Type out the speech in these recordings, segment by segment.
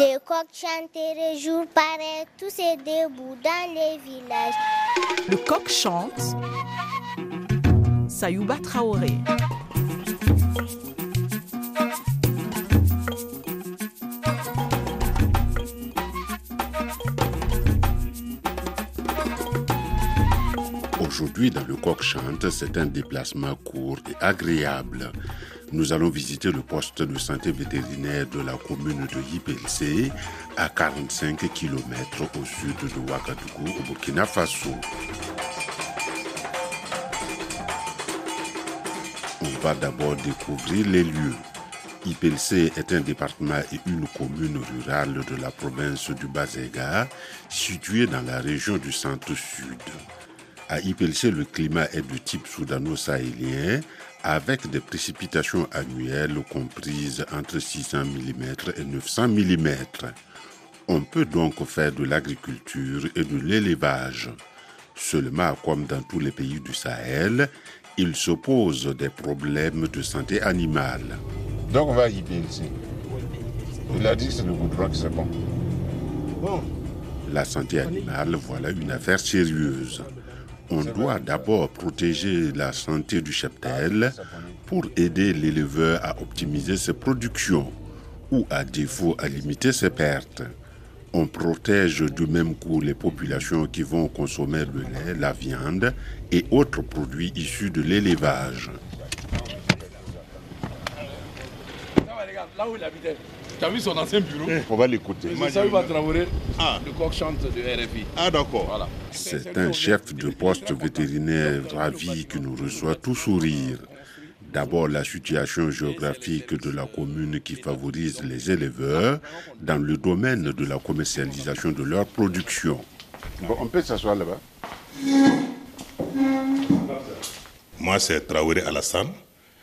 Les coqs chanteraient jour pareil, tous est debout dans les villages. Le coq chante. Sayouba Traoré. Aujourd'hui, dans le coq chante, c'est un déplacement court et agréable. Nous allons visiter le poste de santé vétérinaire de la commune de Yipelse, à 45 km au sud de Ouagadougou, au Burkina Faso. On va d'abord découvrir les lieux. Ipelse est un département et une commune rurale de la province du Bazéga, située dans la région du centre-sud. À Ipelse, le climat est de type soudano-sahélien, avec des précipitations annuelles comprises entre 600 mm et 900 mm. On peut donc faire de l'agriculture et de l'élevage. Seulement, comme dans tous les pays du Sahel, il se pose des problèmes de santé animale. Donc on va y ici. Il a dit que c'est le goudron qui c'est bon. Bon. La santé animale, voilà une affaire sérieuse. On doit d'abord protéger la santé du cheptel pour aider l'éleveur à optimiser ses productions ou à défaut à limiter ses pertes. On protège du même coup les populations qui vont consommer le lait, la viande et autres produits issus de l'élevage. Tu as vu son ancien bureau On va l'écouter. C'est ça, il va travailler. Le coq chante de RFI. Ah, d'accord. Voilà. C'est un chef de poste vétérinaire ravi qui nous reçoit tout sourire. D'abord, la situation géographique de la commune qui favorise les éleveurs dans le domaine de la commercialisation de leur production. Bon, on peut s'asseoir là-bas. Moi, c'est Traoré Alassane,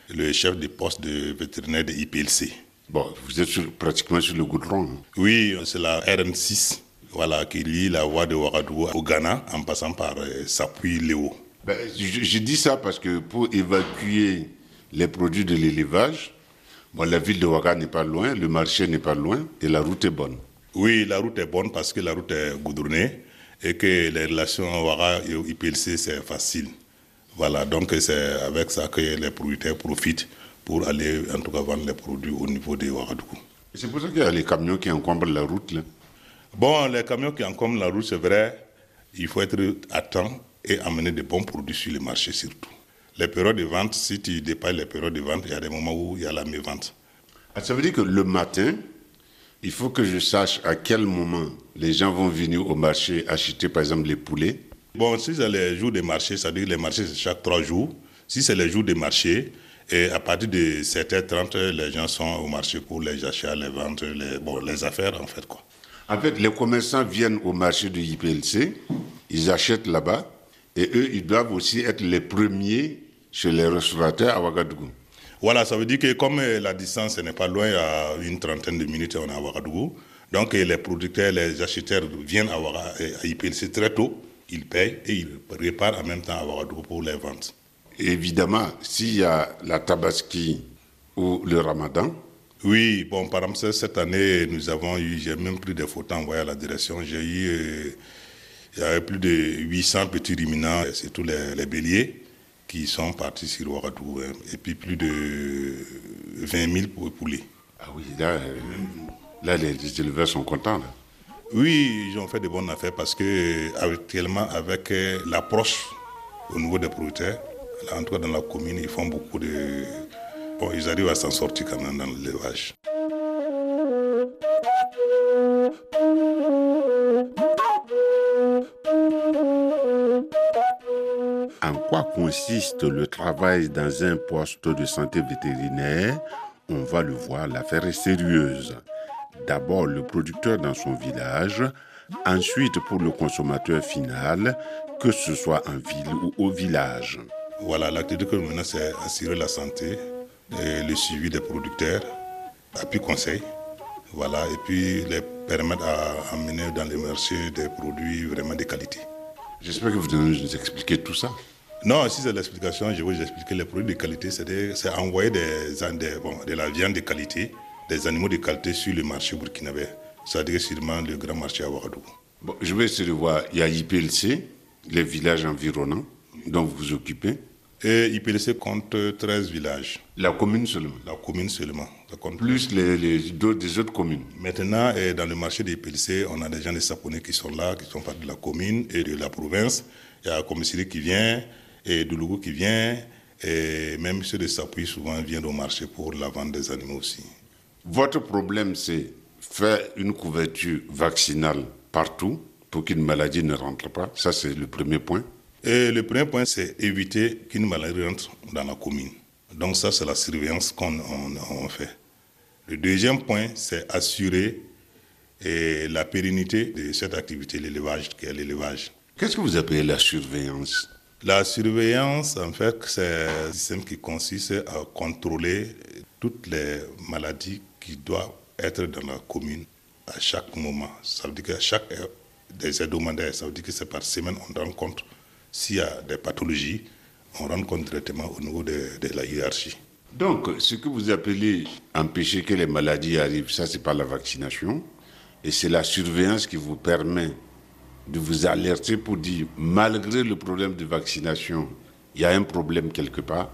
le chef de poste de vétérinaire de IPLC. Bon, vous êtes sur- pratiquement sur le goudron. Oui, c'est la RN6 voilà, qui lie la voie de Ouagadougou au Ghana en passant par euh, Sapui Léo. Ben, je, je dis ça parce que pour évacuer les produits de l'élevage, bon, la ville de Ouaga n'est pas loin, le marché n'est pas loin et la route est bonne. Oui, la route est bonne parce que la route est goudronnée et que les relations Ouaga et IPLC, c'est facile. Voilà, donc c'est avec ça que les producteurs profitent pour aller en tout cas vendre les produits au niveau de Ouagadougou. C'est pour ça qu'il y a les camions qui encombrent la route. Là. Bon, les camions qui encombrent la route, c'est vrai, il faut être à temps et amener de bons produits sur le marché surtout. Les périodes de vente, si tu dépasses les périodes de vente, il y a des moments où il y a la mévente. Ah, Ça veut dire que le matin, il faut que je sache à quel moment les gens vont venir au marché acheter par exemple les poulets. Bon, si c'est les jours de marché, c'est-à-dire que les marchés, c'est chaque trois jours. Si c'est les jours de marché, et à partir de 7h30, les gens sont au marché pour les achats, les ventes, les, bon, les affaires en fait. Quoi. En fait, les commerçants viennent au marché de IPLC, ils achètent là-bas, et eux, ils doivent aussi être les premiers chez les restaurateurs à Ouagadougou. Voilà, ça veut dire que comme euh, la distance n'est pas loin, à une trentaine de minutes, on est à Ouagadougou. Donc euh, les producteurs, les acheteurs viennent à, Ouaga- euh, à IPLC très tôt, ils payent et ils repartent en même temps à Ouagadougou pour les ventes. Évidemment, s'il y a la tabaski ou le ramadan, Oui, bon, par exemple, cette année, nous avons eu, j'ai même pris des photos envoyées à la direction. J'ai eu, euh, il y avait plus de 800 petits ruminants, c'est tous les, les béliers qui sont partis sur Ouagadougou, hein, et puis plus de 20 000 pou- poulets. ah oui, là, euh, là les, les éleveurs sont contents. Là. Oui, ils ont fait de bonnes affaires parce que euh, actuellement, avec euh, l'approche au niveau des producteurs, en tout dans la commune, ils font beaucoup de. Bon, ils arrivent à s'en sortir quand même dans l'élevage. En quoi consiste le travail dans un poste de santé vétérinaire? On va le voir, l'affaire est sérieuse. D'abord le producteur dans son village, ensuite pour le consommateur final, que ce soit en ville ou au village. Voilà, l'activité que nous menons, c'est assurer la santé, et le suivi des producteurs, appui conseil, voilà, et puis les permettre à amener dans les marchés des produits vraiment de qualité. J'espère que vous allez nous expliquer tout ça. Non, si c'est l'explication, je vais vous expliquer les produits de qualité, c'est envoyer des, des- bon, de la viande de qualité, des animaux de qualité sur le marché burkinabé. c'est-à-dire sûrement le grand marché à Ouagadougou. Bon, je vais essayer de voir. Il y a IPLC, les villages environnants dont vous vous occupez. Et IPLC compte 13 villages. La commune seulement. La commune seulement. Compte Plus les, les d'autres- des autres communes. Maintenant, eh, dans le marché des PLC, on a des gens des Saponais qui sont là, qui sont pas de la commune et de la province. Il y a un commissariat qui vient, et de Logo qui vient, et même ceux de Sapui souvent viennent au marché pour la vente des animaux aussi. Votre problème, c'est faire une couverture vaccinale partout pour qu'une maladie ne rentre pas. Ça, c'est le premier point. Et le premier point, c'est éviter qu'une maladie rentre dans la commune. Donc ça, c'est la surveillance qu'on on- on fait. Le deuxième point, c'est assurer eh, la pérennité de cette activité, l'élevage, qui est l'élevage. Qu'est-ce que vous appelez la surveillance? La surveillance, en fait, c'est un système qui consiste à contrôler toutes les maladies qui doivent être dans la commune à chaque moment. Ça veut dire qu'à chaque heure des hebdomadaires, ça veut dire que c'est par semaine, on rend compte s'il y a des pathologies, on rend compte directement au niveau de, de la hiérarchie. Donc, ce que vous appelez empêcher que les maladies arrivent, ça, c'est pas la vaccination. Et c'est la surveillance qui vous permet de vous alerter pour dire, malgré le problème de vaccination, il y a un problème quelque part.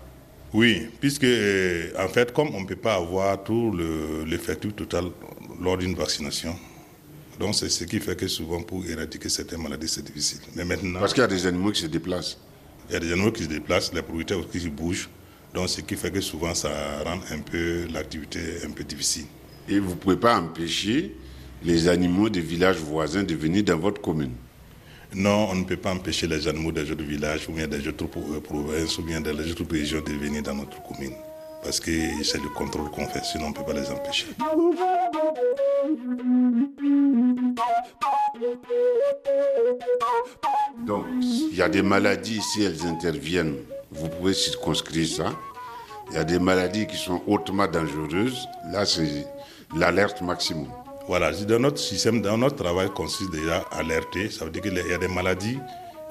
Oui, puisque euh, en fait, comme on ne peut pas avoir tout le- l'effectif total lors d'une vaccination, donc c'est ce qui fait que souvent pour éradiquer certaines maladies, c'est difficile. Mais maintenant, Parce qu'il y a des animaux qui se déplacent. il y a des animaux qui se déplacent, les propriétaires aussi qui bougent, donc ce qui fait que souvent ça rend un peu l'activité un peu difficile. Et vous ne pouvez pas empêcher les animaux des villages voisins de venir dans votre commune. Non, on ne peut pas empêcher les animaux des autres villages ou bien des autres pro- provinces ou bien des autres régions de venir dans notre commune. Parce que c'est le contrôle qu'on fait, sinon on ne peut pas les empêcher. Donc, il y a des maladies, si elles interviennent, vous pouvez circonscrire ça. Il y a des maladies qui sont hautement dangereuses. Là, c'est l'alerte maximum. Voilà, dans notre système, dans notre travail consiste déjà à alerter. Ça veut dire qu'il y a des maladies,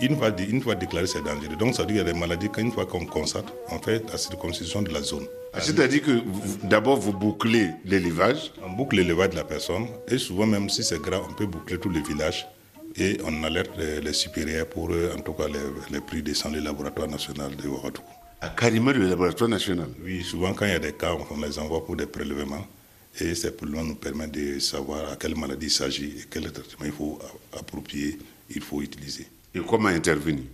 une fois, dé- une fois déclarées, c'est dangereux. Donc ça veut dire qu'il y a des maladies qu'une fois qu'on constate, on fait la circoncision de la zone. Ah, C'est-à-dire que d'abord, vous bouclez l'élevage. On boucle l'élevage de la personne et souvent même si c'est grave, on peut boucler tout le village et on alerte les, les supérieurs pour, euh, en tout cas, les, les prix descendent le laboratoire national de Ouagadougou. à carrément le laboratoire national. Oui, souvent quand il y a des cas, on les envoie pour des prélèvements et ces prélèvements nous permettent de savoir à quelle maladie il s'agit et quel traitement il faut approprier, il faut utiliser. Et comment intervenir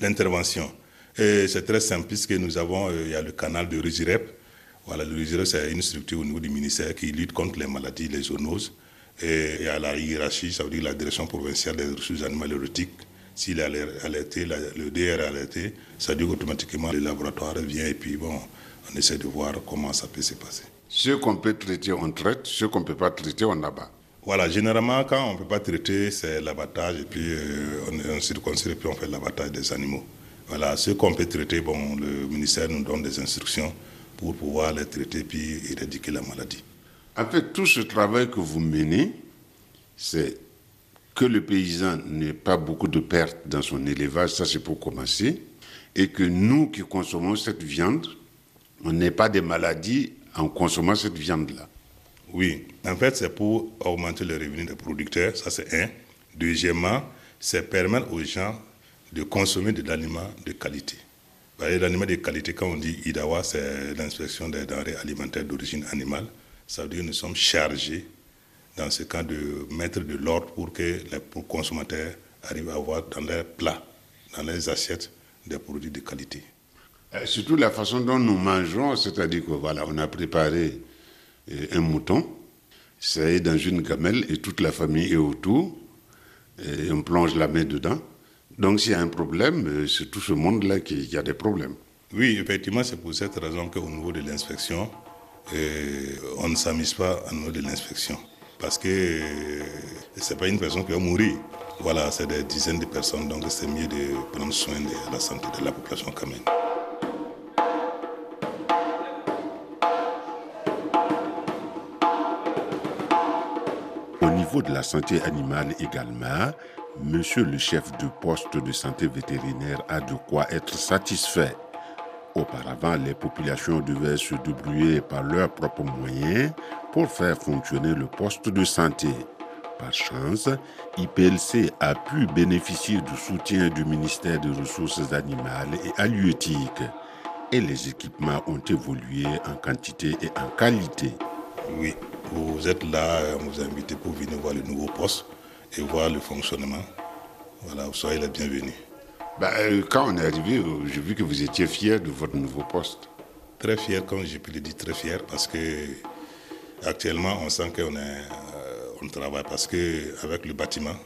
L'intervention, c'est très simple puisque nous avons, euh, il y a le canal de Résirep. Voilà, le Résirep, c'est une structure au niveau du ministère qui lutte contre les maladies, les zoonoses. Et il y a la hiérarchie, ça veut dire la direction provinciale des ressources animales érotiques. S'il est aler- alerté, le DR est alerté, ça veut dire qu'automatiquement le laboratoire vient et puis bon, on essaie de voir comment ça peut se passer. Ceux qu'on peut traiter, on traite. Ceux qu'on ne peut pas traiter, on abat. Voilà, généralement, quand on ne peut pas traiter, c'est l'abattage et puis euh, on, on et puis on fait l'abattage des animaux. Voilà, ceux qu'on peut traiter, bon, le ministère nous donne des instructions pour pouvoir les traiter puis éradiquer la maladie. Fait, tout ce travail que vous menez, c'est que le paysan n'ait pas beaucoup de pertes dans son élevage, ça c'est pour commencer, et que nous qui consommons cette viande, on n'ait pas de maladies en consommant cette viande-là. Oui, en fait, c'est pour augmenter les revenus des producteurs, ça c'est un. Deuxièmement, c'est permettre aux gens de consommer de l'aliments de qualité. L'aliment de qualité, quand on dit IDAWA, c'est l'inspection des denrées alimentaires d'origine animale. Ça veut dire que nous sommes chargés, dans ce cas, de mettre de l'ordre pour que les consommateurs arrivent à avoir dans leurs plats, dans leurs assiettes, des produits de qualité. Surtout la façon dont nous mangeons, c'est-à-dire que voilà, on a préparé un mouton, ça est dans une gamelle et toute la famille est autour, on plonge la main dedans. Donc s'il y a un problème, euh, c'est tout ce monde-là qui, qui a des problèmes. Oui, effectivement, c'est pour cette raison qu'au niveau de l'inspection, euh, on ne s'amuse pas au niveau de l'inspection. Parce que euh, ce n'est pas une personne qui va mourir. Voilà, c'est des dizaines de personnes, donc c'est mieux de prendre soin de la santé de la population quand même. Niveau de la santé animale également, monsieur le chef de poste de santé vétérinaire a de quoi être satisfait. Auparavant, les populations devaient se débrouiller par leurs propres moyens pour faire fonctionner le poste de santé. par chance, IPLC a pu bénéficier du soutien du ministère des Ressources animales et halieutiques. Et les équipements ont évolué en quantité et en qualité. Oui, vous êtes là, on vous a invité pour venir voir le nouveau poste et voir le fonctionnement. Voilà, vous soyez les bienvenus. Bah, euh, quand on est arrivé, euh, j'ai vu que vous étiez fier de votre nouveau poste. Très fier, comme j'ai pu le dire, très fier parce que actuellement on sent qu'on euh, on travaille parce que avec le bâtiment,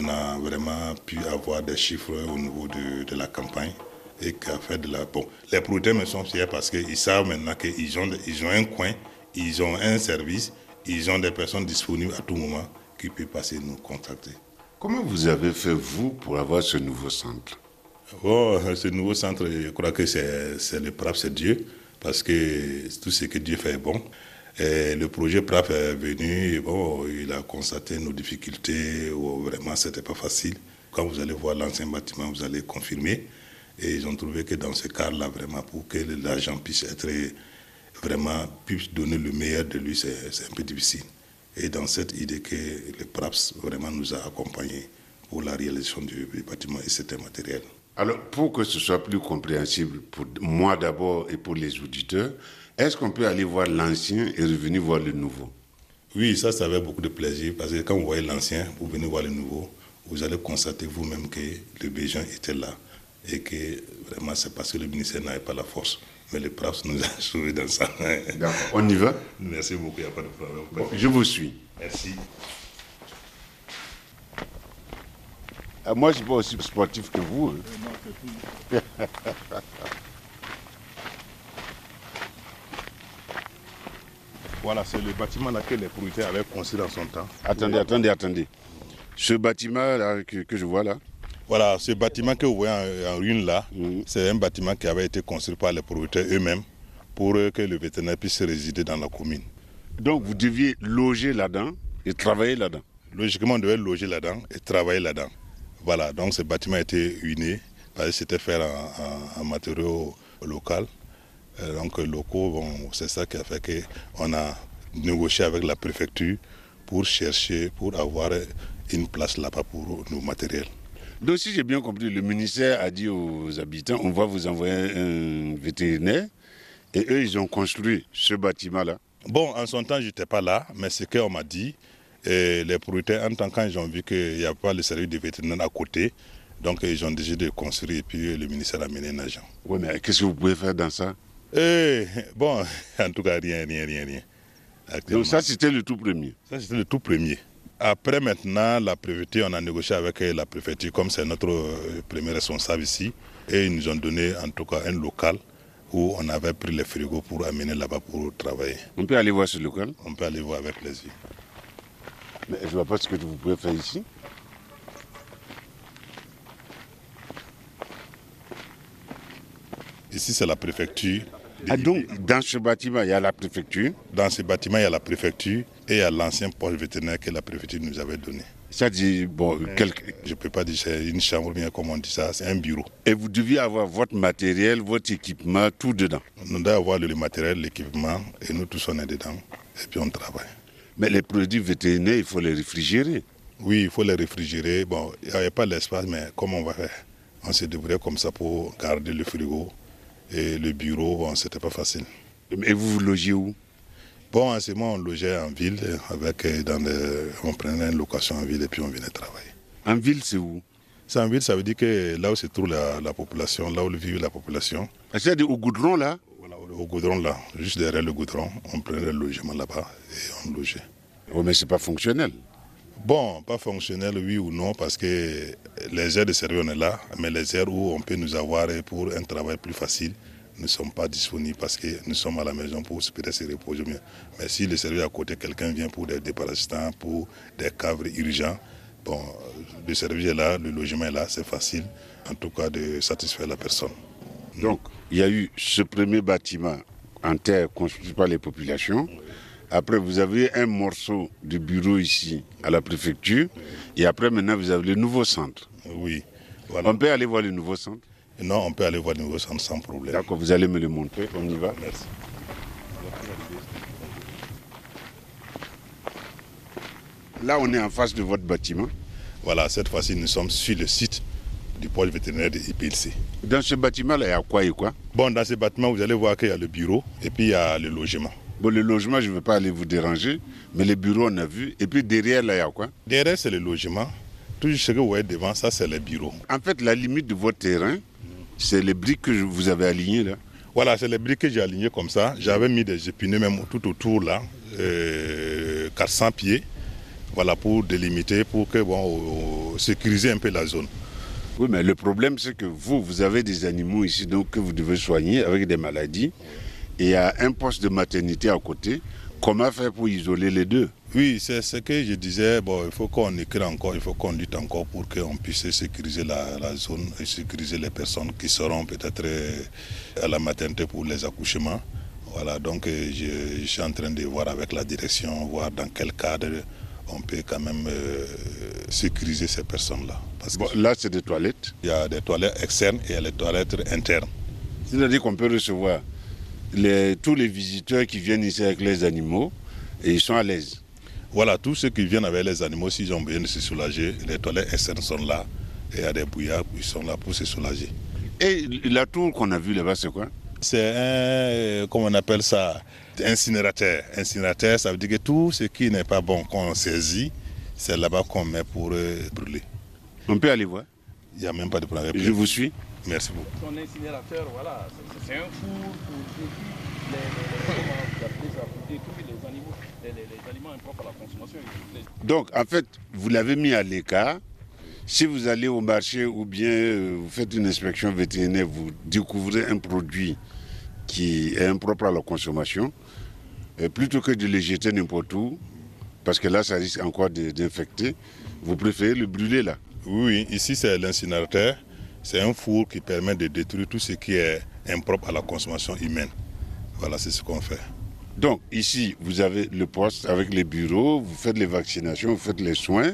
on a vraiment pu avoir des chiffres au niveau de, de la campagne et qu'à faire de la bon. Les producteurs me sont fiers parce qu'ils savent maintenant qu'ils ont, ils ont un coin, ils ont un service, ils ont des personnes disponibles à tout moment qui peuvent passer nous contacter. Comment vous avez fait, vous, pour avoir ce nouveau centre? Oh, ce nouveau centre, je crois que c'est le PRAP, c'est Dieu, parce que tout ce que Dieu fait est bon. Et le projet PRAP est venu, bon, il a constaté nos difficultés, où vraiment c'était pas facile. Quand vous allez voir l'ancien bâtiment, vous allez confirmer. Et ils ont trouvé que dans ce cadre-là, vraiment, pour que l'agent puisse être vraiment, puisse donner le meilleur de lui, c'est un peu difficile. Et dans cette idée que le PRAPS vraiment nous a accompagnés pour la réalisation du, du bâtiment et c'était matériel. Alors, pour que ce soit plus compréhensible pour moi d'abord et pour les auditeurs, est-ce qu'on peut aller voir l'ancien et revenir voir le nouveau? Oui, ça, ça avait beaucoup de plaisir parce que quand vous voyez l'ancien, vous venez voir le nouveau, vous allez constater vous-même que le besoin était là et que vraiment c'est parce que le ministère n'avait pas la force. Mais le PRAPS nous a sauvés dans ça. D'accord, on y va Merci beaucoup, il n'y a pas de problème. Bon, Je vous suis. Merci. Ah, moi, je ne suis pas aussi sportif que vous. hein. Voilà, c'est le bâtiment là que les producteurs avaient construit dans son temps. Attendez, attendez, attendez. Ce bâtiment-là que, que je vois là, Voilà, ce bâtiment que vous voyez en, en ruine là, c'est un bâtiment qui avait été construit par les producteurs eux-mêmes pour euh, que le vétérinaire puisse résider dans la commune. donc vous deviez loger là-dedans et travailler là-dedans. Logiquement, on devait loger là-dedans et travailler là-dedans. Voilà, donc ce bâtiment a été ruiné parce que c'était fait en, en- en matériaux locaux. Euh, donc locaux, bon, c'est ça qui a fait qu'on a négocié avec la préfecture pour chercher, pour avoir une place là-bas pour nos matériels. Donc si j'ai bien compris, le ministère a dit aux habitants, on va vous envoyer un vétérinaire. Et eux, ils ont construit ce bâtiment-là. Bon, en son temps, je n'étais pas là, mais ce qu'on m'a dit, et les producteurs, en tant qu'ils ont vu qu'il n'y a pas le service de vétérinaire à côté, donc ils ont décidé de construire et puis le ministère a mené un agent. Oui, mais qu'est-ce que vous pouvez faire dans ça? Eh, bon, en tout cas, rien, rien, rien, rien. Donc ça, c'était le tout premier. Ça, c'était le tout premier. Après, maintenant, la préfecture, on a négocié avec la préfecture, comme c'est notre euh, premier responsable ici, et ils nous ont donné en tout cas un local où on avait pris les frigos pour amener là-bas pour travailler. On peut aller voir ce local? On peut aller voir avec plaisir. Mais je ne vois pas ce que vous pouvez faire ici. Ici, c'est la préfecture. Ah, donc, dans ce bâtiment, il y a la préfecture. Dans ce bâtiment, il y a la préfecture et il y a l'ancien poste vétérinaire que la préfecture nous avait donné. Ça dit, bon, quelque- Je ne peux pas dire c'est une chambre, bien comme on dit ça, c'est un bureau. Et vous deviez avoir votre matériel, votre équipement, tout dedans. Nous devons avoir le matériel, l'équipement, et nous tous on est dedans, et puis on travaille. Mais les produits vétérinaires, il faut les réfrigérer. Oui, il faut les réfrigérer. Bon, il n'y avait pas l'espace, mais comment on va faire? On s'est débrouillé comme ça pour garder le frigo et le bureau, bon, c'était pas facile. Et vous vous logez où? Bon, en ce moment, on logeait en ville, avec, euh, dans on prenait une location en ville et puis on venait travailler. En ville, c'est où? C'est en ville, ça veut dire que là où se trouve la, la population, là où vit la population, Ah, C'est-à-dire au goudron, là? Voilà, au au goudron là, juste derrière le goudron, on prenait le logement là-bas et on logeait. Oui, mais c'est pas fonctionnel. Bon, pas fonctionnel, oui ou non, parce que les heures de service, on est là, mais les heures où on peut nous avoir pour un travail plus facile ne sont pas disponibles parce que nous sommes à la maison pour se reposer mieux. Mais si le service à côté, quelqu'un vient pour des déparasitants, pour des cadres urgents, bon, le service est là, le logement est là, c'est facile, en tout cas, de satisfaire la personne. Donc, il y a eu ce premier bâtiment en terre construit par les populations. Après, vous avez un morceau de bureau ici à la préfecture. Et après, maintenant, vous avez le nouveau centre. Oui, voilà. On peut aller voir le nouveau centre? Non, on peut aller voir le nouveau centre sans problème. D'accord, vous allez me le montrer. On y va. Merci. Là, on est en face de votre bâtiment. Voilà, cette fois-ci, nous sommes sur le site du pôle vétérinaire de IPLC. Dans ce bâtiment-là, il y a quoi et quoi? Bon, dans ce bâtiment, vous allez voir qu'il y a le bureau et puis il y a le logement. Bon, le logement, je ne veux pas aller vous déranger, mais les bureaux, on a vu. Et puis derrière, là, il y a quoi? Derrière, c'est le logement. Tout ce que vous voyez devant, ça, c'est les bureaux. En fait, la limite de votre terrain, c'est les briques que vous avez alignées là. Voilà, c'est les briques que j'ai alignées comme ça. J'avais mis des épineux même tout autour là, euh, 400 pieds, voilà, pour délimiter, pour que, bon, euh, sécuriser un peu la zone. Oui, mais le problème, c'est que vous, vous avez des animaux ici donc, que vous devez soigner avec des maladies. Et il y a un poste de maternité à côté. Comment faire pour isoler les deux? Oui, c'est ce que je disais. Bon, il faut qu'on écrit encore, il faut qu'on lutte encore pour qu'on puisse sécuriser la, la zone et sécuriser les personnes qui seront peut-être euh, à la maternité pour les accouchements. Voilà, donc euh, je, je suis en train de voir avec la direction, voir dans quel cadre on peut quand même euh, sécuriser ces personnes-là. Bon, Là, c'est des toilettes. y a des toilettes externes et il y a les toilettes internes. C'est-à-dire qu'on peut recevoir les- tous les visiteurs qui viennent ici avec les animaux et ils sont à l'aise. Voilà, tous ceux qui viennent avec les animaux, s'ils ont besoin de se soulager, les toilettes externes sont là. Et il y a des bouillards, ils sont là pour se soulager. Et la tour qu'on a vue là-bas, c'est quoi? C'est un, comment on appelle ça, incinérateur. Incinérateur, ça veut dire que tout ce qui n'est pas bon qu'on saisit, c'est là-bas qu'on met pour euh, brûler. On peut aller voir? Il n'y a même pas de problème. Je vous suis. Merci beaucoup. Son incinérateur, voilà, c'est- un four pour détruire les, animaux, aliments impropres à la consommation. Donc, en fait, vous l'avez mis à l'écart. Si vous allez au marché ou bien euh, vous faites une inspection vétérinaire, vous découvrez un produit qui est impropre à la consommation, euh, plutôt que de le jeter n'importe où, parce que là, ça risque encore de- d'infecter, vous préférez le brûler là. Oui, ici c'est l'incinérateur. C'est un four qui permet de détruire tout ce qui est impropre à la consommation humaine. Voilà, c'est ce qu'on fait. Donc, ici, vous avez le poste avec les bureaux, vous faites les vaccinations, vous faites les soins,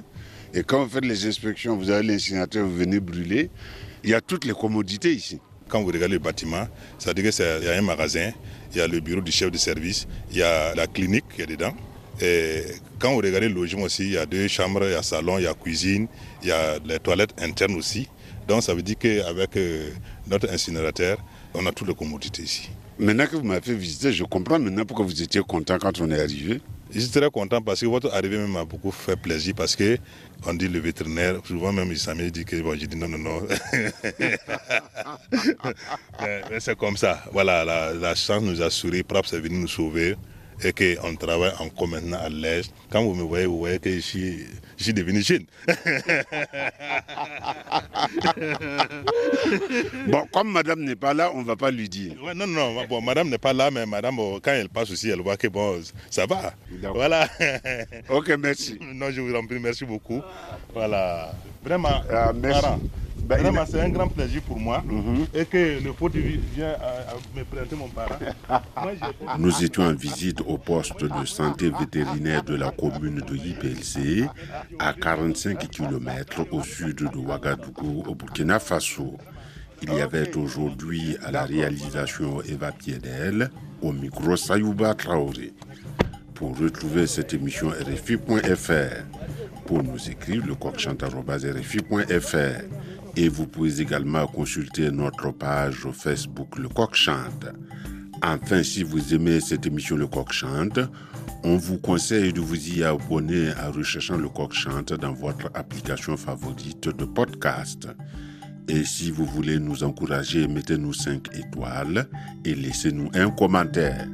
et quand vous faites les inspections, vous avez l'incinérateur, vous venez brûler. Il y a toutes les commodités ici. Quand vous regardez le bâtiment, ça veut dire qu'il y a un magasin, il y a le bureau du chef de service, il y a la clinique qui est dedans. Et quand vous regardez le logement aussi, il y a deux chambres, il y a salon, il y a cuisine, il y a les toilettes internes aussi. Donc ça veut dire qu'avec euh, notre incinérateur, on a toutes les commodités ici. Maintenant que vous m'avez fait visiter, je comprends maintenant pourquoi vous étiez content quand on est arrivé. Je suis très content parce que votre arrivée m'a beaucoup fait plaisir parce que on dit le vétérinaire, souvent même il s'amuse dit que bon, j'ai dit non, non, non. mais, mais c'est comme ça. Voilà, la, la chance nous a souri, propre, c'est venu nous sauver et qu'on travaille encore maintenant à l'aise. Quand vous me voyez, vous voyez que je suis, je suis devenu jeune. Bon, comme madame n'est pas là, on ne va pas lui dire. Ouais, non, non, bon, madame n'est pas là, mais madame, oh, quand elle passe aussi, elle voit que bon, ça va. Voilà. Ok, merci. non, je vous en prie, merci beaucoup. Voilà. Vraiment, Ah, merci. parents, Ben, vraiment, a- c'est un grand plaisir pour moi. Et que le pot vient à, à me présenter mon parent. Moi, Nous étions en visite au poste de santé vétérinaire de la commune de Yipelse, à 45 km au sud de Ouagadougou, au Burkina Faso. Il y avait aujourd'hui à la réalisation Eva Piedel, au micro Sayouba Traoré. Pour retrouver cette émission RFI.fr, pour nous écrire le coqchante.rfi.fr. Et vous pouvez également consulter notre page Facebook Le Coq Chante. Enfin, si vous aimez cette émission Le Coq Chante, on vous conseille de vous y abonner en recherchant Le Coq Chante dans votre application favorite de podcast. Et si vous voulez nous encourager, mettez-nous 5 étoiles et laissez-nous un commentaire.